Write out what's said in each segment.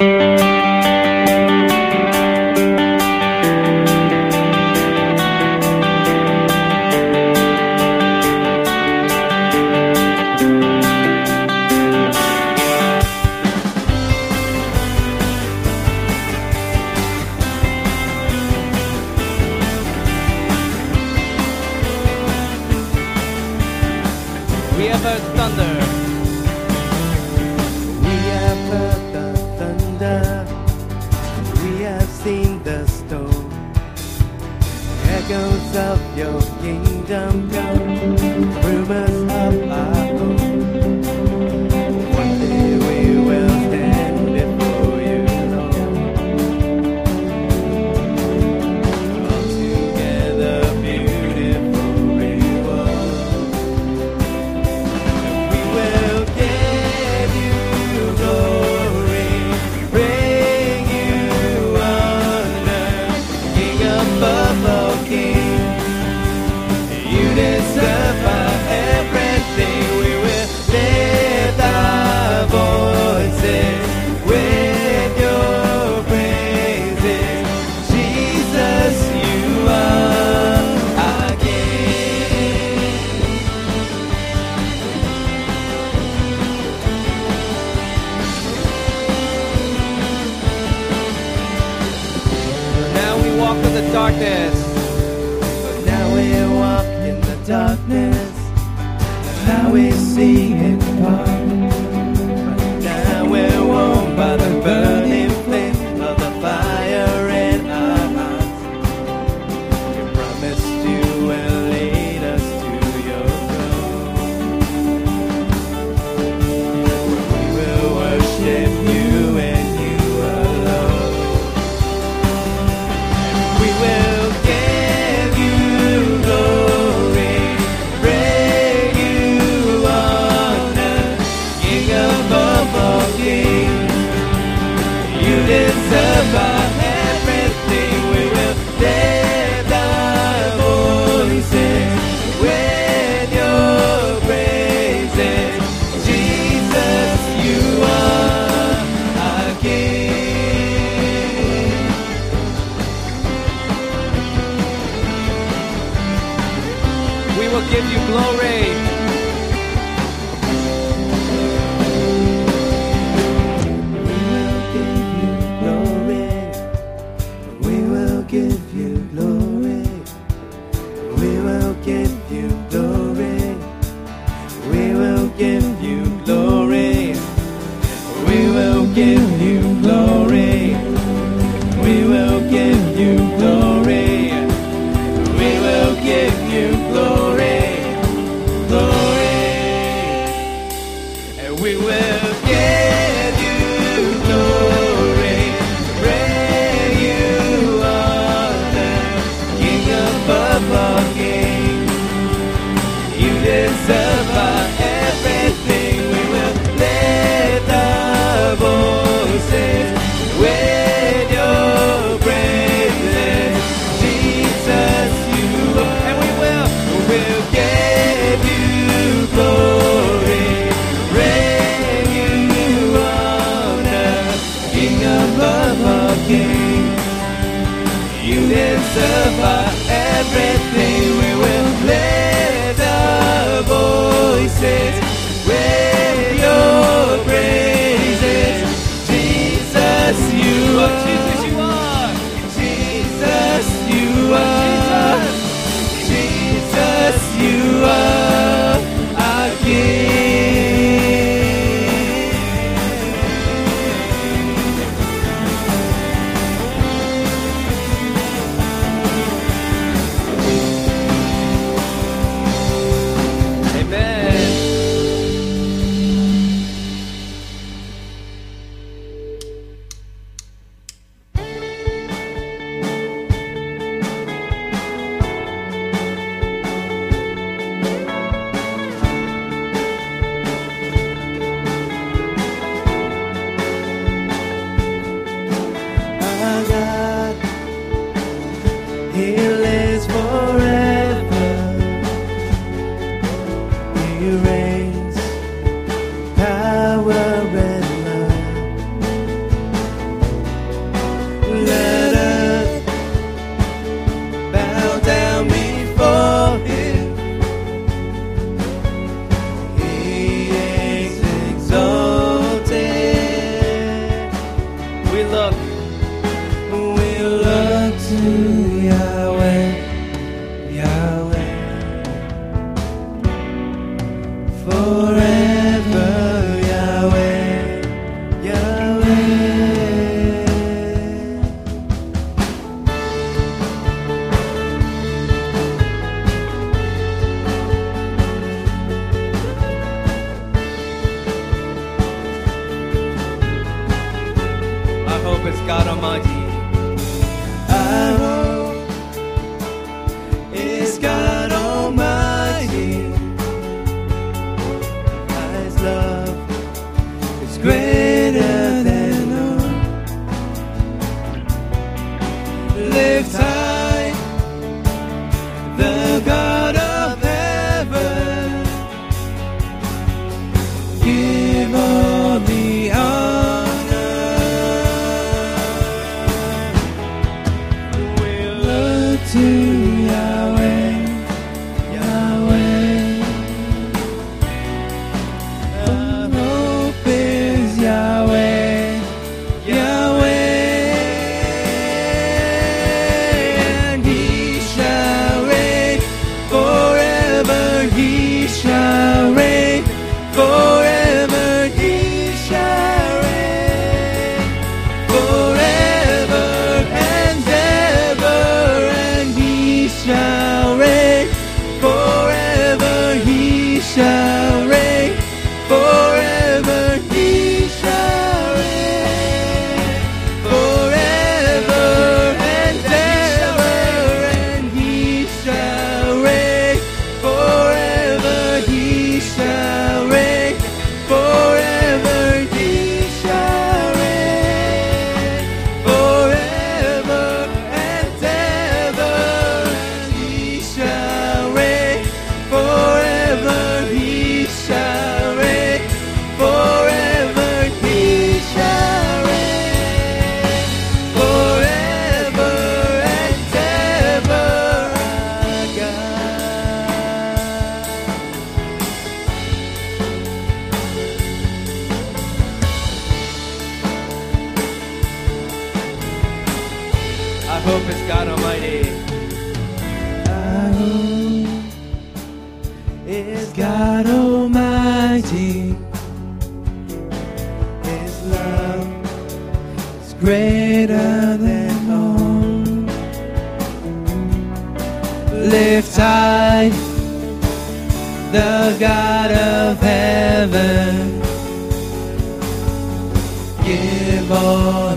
We kingdom come. All. You deserve voices for High the God of heaven. Give all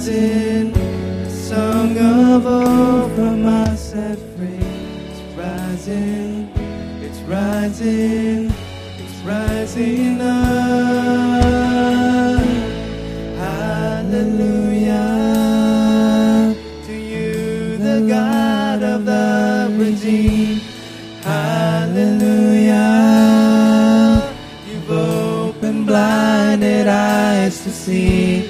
rising. A song of us set free. It's rising, it's rising, it's rising up. Hallelujah to you, the God of the redeemed. Hallelujah. You've opened blinded eyes to see.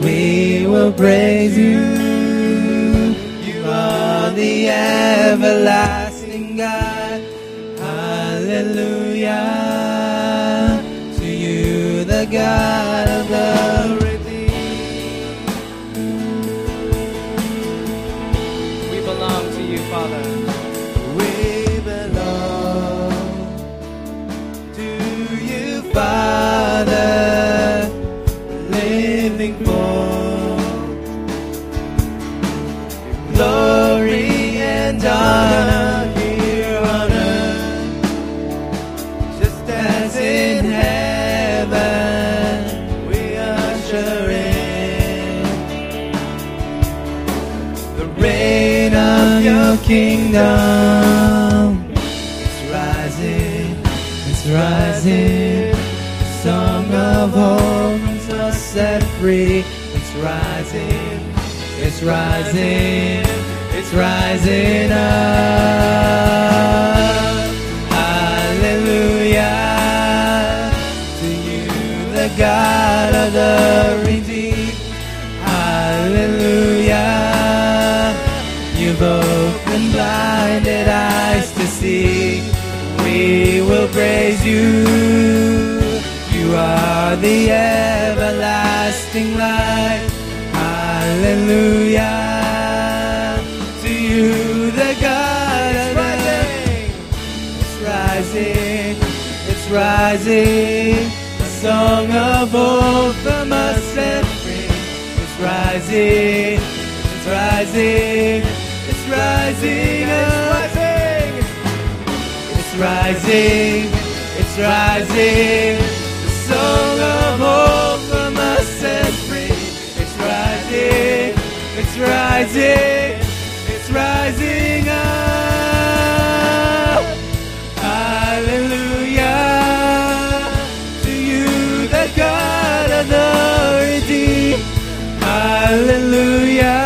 We will praise you. You are the everlasting God. Hallelujah. To you, the God kingdom. It's rising, it's rising. Song of is us set free. It's rising, it's rising, it's rising up. Hallelujah opened blinded eyes to see. We will praise you. You are the everlasting light. Hallelujah. To you, the God of the it's rising, it's rising. A song of hope from us set free. It's rising, it's rising, it's rising, it's rising, it's rising. A song of hope from us set free. It's rising, it's rising, it's rising up. Hallelujah to you, the God of the redeemed. Hallelujah.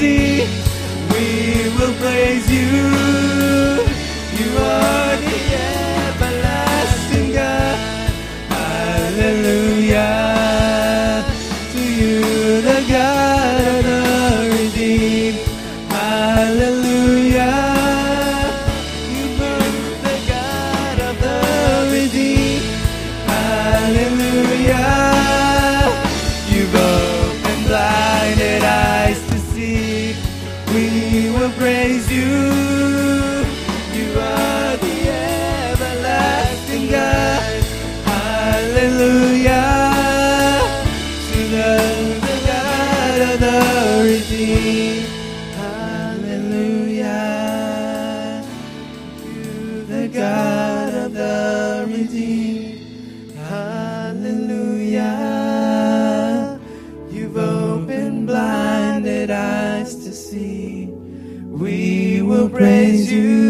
We will praise. You praise you. You praise you.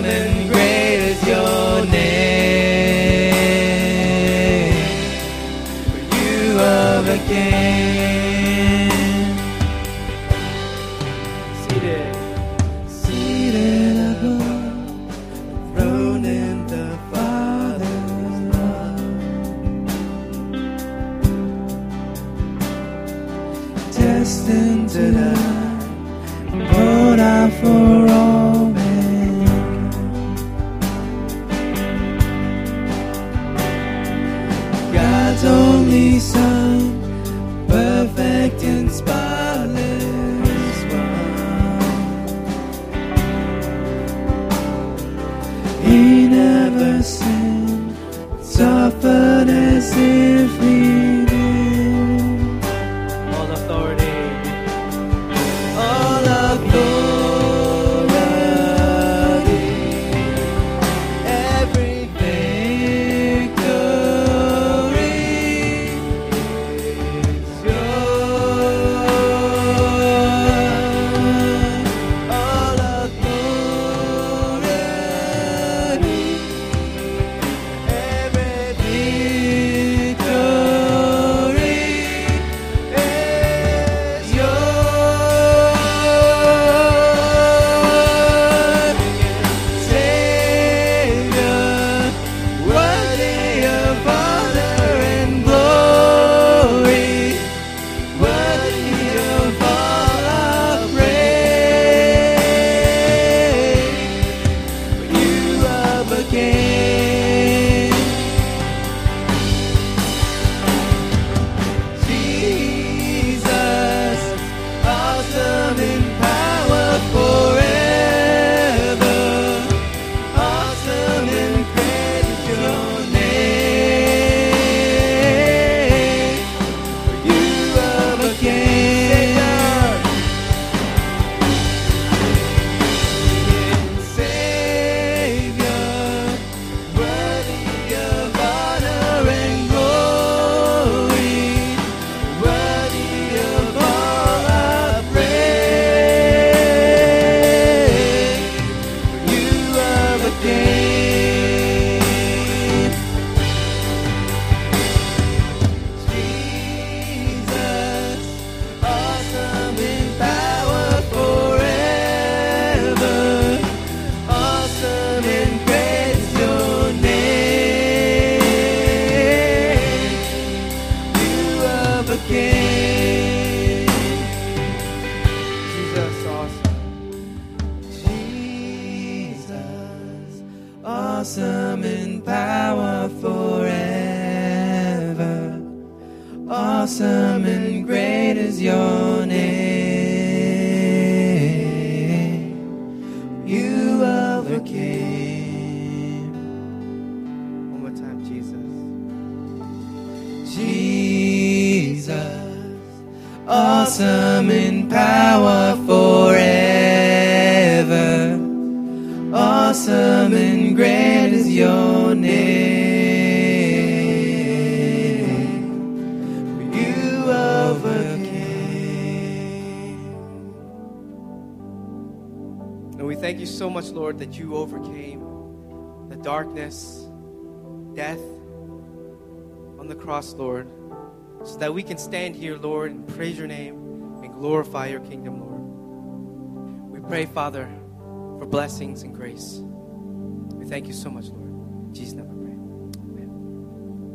running awesome in power forever. Awesome and great is your name. You overcame. And we thank you so much, Lord, that you overcame the darkness, death on the cross, Lord so that we can stand here, Lord, and praise your name glorify your kingdom, Lord. We pray, Father, for blessings and grace. We thank you so much, Lord. In Jesus' name.